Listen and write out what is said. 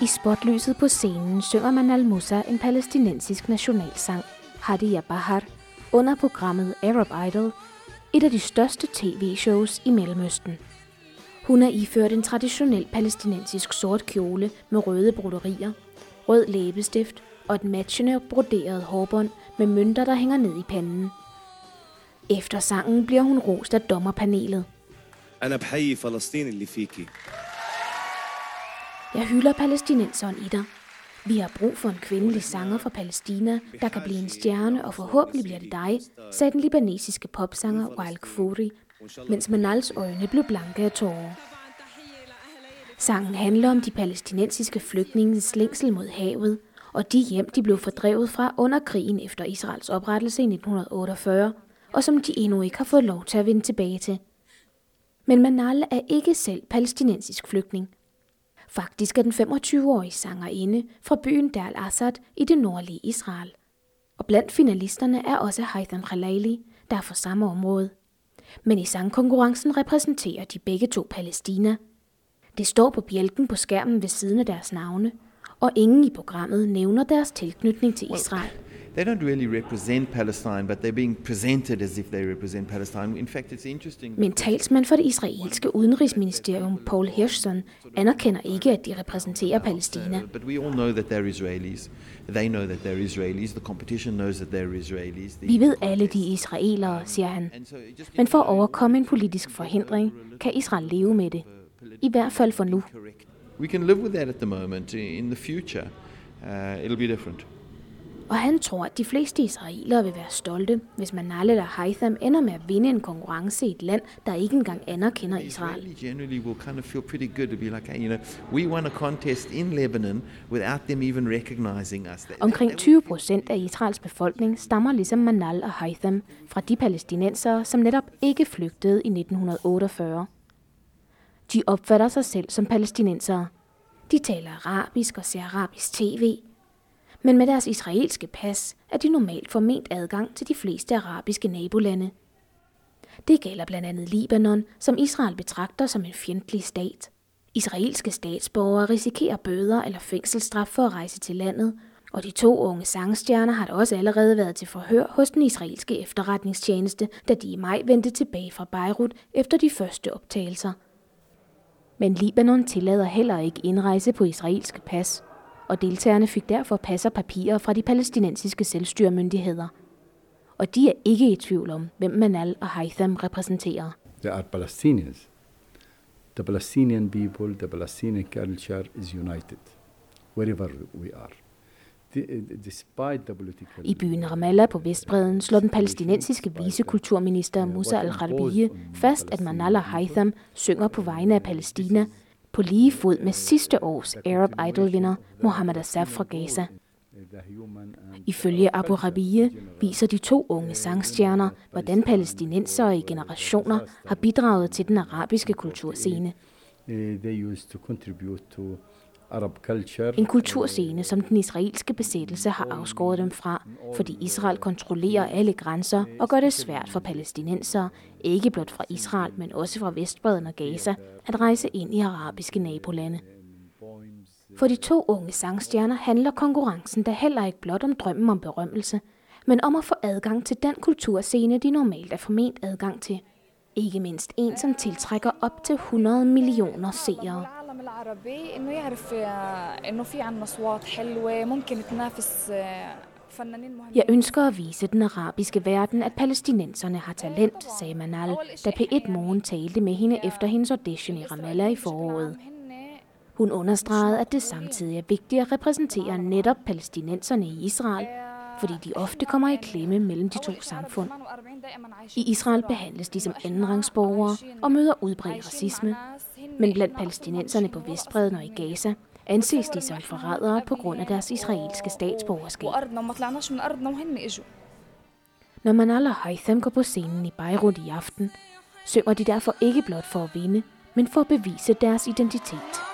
I spotlyset på scenen synger Manal Musa en palæstinensisk nationalsang, Hadi Bahar, under programmet Arab Idol, et af de største tv-shows i Mellemøsten. Hun er iført en traditionel palæstinensisk sort kjole med røde broderier, rød læbestift og et matchende broderet hårbånd med mønter, der hænger ned i panden. Efter sangen bliver hun rost af dommerpanelet. أنا بحيي فلسطين اللي فيكي jeg hylder palæstinenseren i dig. Vi har brug for en kvindelig sanger fra Palæstina, der kan blive en stjerne, og forhåbentlig bliver det dig, sagde den libanesiske popsanger Wael Khoury, mens Manals øjne blev blanke af tårer. Sangen handler om de palæstinensiske flygtninges længsel mod havet, og de hjem, de blev fordrevet fra under krigen efter Israels oprettelse i 1948, og som de endnu ikke har fået lov til at vende tilbage til. Men Manal er ikke selv palæstinensisk flygtning. Faktisk er den 25-årige sangerinde fra byen Dal al-Assad i det nordlige Israel. Og blandt finalisterne er også Haitham Khalali, der er fra samme område. Men i sangkonkurrencen repræsenterer de begge to Palæstina. Det står på bjælken på skærmen ved siden af deres navne, og ingen i programmet nævner deres tilknytning til Israel. They don't really represent Palestine, but they're being presented as if they represent Palestine. In fact, it's interesting. Men talsmand for det israelske udenrigsministerium, Paul Hirschson, anerkender ikke, at de repræsenterer Palæstina. But we all know that they're Israelis. They know that they're Israelis. The competition knows that they're Israelis. Vi ved alle, de er israelere, siger han. Men for at overkomme en politisk forhindring, kan Israel leve med det. I hvert fald for nu. We can live with that at the moment. In the future, uh, it'll be different. Og han tror, at de fleste israelere vil være stolte, hvis Manal eller Haitham ender med at vinde en konkurrence i et land, der ikke engang anerkender Israel. Israeli generally will kind of feel pretty good to be like, you know, we won a contest in Lebanon without them even recognizing us. Omkring 20 procent af Israels befolkning stammer ligesom Manal og Haitham fra de palæstinensere, som netop ikke flygtede i 1948. De opfatter sig selv som palæstinensere. De taler arabisk og ser arabisk tv. Men med deres israelske pas er de normalt forment adgang til de fleste arabiske nabolande. Det gælder blandt andet Libanon, som Israel betragter som en fjendtlig stat. Israelske statsborgere risikerer bøder eller fængselsstraf for at rejse til landet, og de to unge sangstjerner har da også allerede været til forhør hos den israelske efterretningstjeneste, da de i maj vendte tilbage fra Beirut efter de første optagelser. Men Libanon tillader heller ikke indrejse på israelske pas, og deltagerne fik derfor pas og papirer fra de palæstinensiske selvstyremyndigheder. Og de er ikke i tvivl om, hvem Manal og Haitham repræsenterer. They are Palestinians. The Palestinian people, the Palestinian culture is united wherever we are. Political I byen Ramallah på Vestbreden slår den palæstinensiske vicekulturminister Musa al-Kharbiye fast, at Manal og Haitham synger på vegne af Palæstina på lige fod med sidste års Arab Idol-vinder Mohammed Assaf fra Gaza. Ifølge Abu Rabiye viser de to unge sangstjerner, hvordan palæstinensere i generationer har bidraget til den arabiske kulturscene. they used to contribute to en kulturscene, som den israelske besættelse har afskåret dem fra, fordi Israel kontrollerer alle grænser og gør det svært for palæstinensere, ikke blot fra Israel, men også fra Vestbredden og Gaza, at rejse ind i arabiske nabolande. For de to unge sangstjerner handler konkurrencen da heller ikke blot om drømmen om berømmelse, men om at få adgang til den kulturscene, de normalt er forment adgang til. Ikke mindst en, som tiltrækker op til 100 millioner seere. العالم العربي انه يعرف آه، انه في عنا اصوات حلوه ممكن تنافس آه، فنانين مهمين Jeg ønsker at vise den arabiske verden, at palæstinenserne har talent, sagde Manal, da P1 Morgen talte med hende efter hendes audition i Ramallah i foråret. Hun understregede, at det samtidig er vigtigt at repræsentere netop palæstinenserne i Israel, fordi de ofte kommer i klemme mellem de to samfund. I Israel behandles de som andenrangsborgere og møder udbredt racisme, men blandt palæstinenserne på Vestbreden og i Gaza anses de som forrædere på grund af deres israelske statsborgerskab. Når Manal og Haytham går på scenen i Beirut i aften, synger de derfor ikke blot for at vinde, men for at bevise deres identitet.